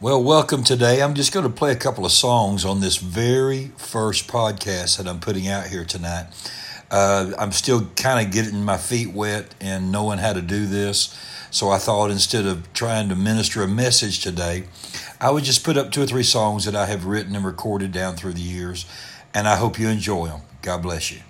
Well, welcome today. I'm just going to play a couple of songs on this very first podcast that I'm putting out here tonight. Uh, I'm still kind of getting my feet wet and knowing how to do this. So I thought instead of trying to minister a message today, I would just put up two or three songs that I have written and recorded down through the years. And I hope you enjoy them. God bless you.